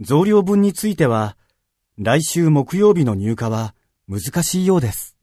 増量分については、来週木曜日の入荷は難しいようです。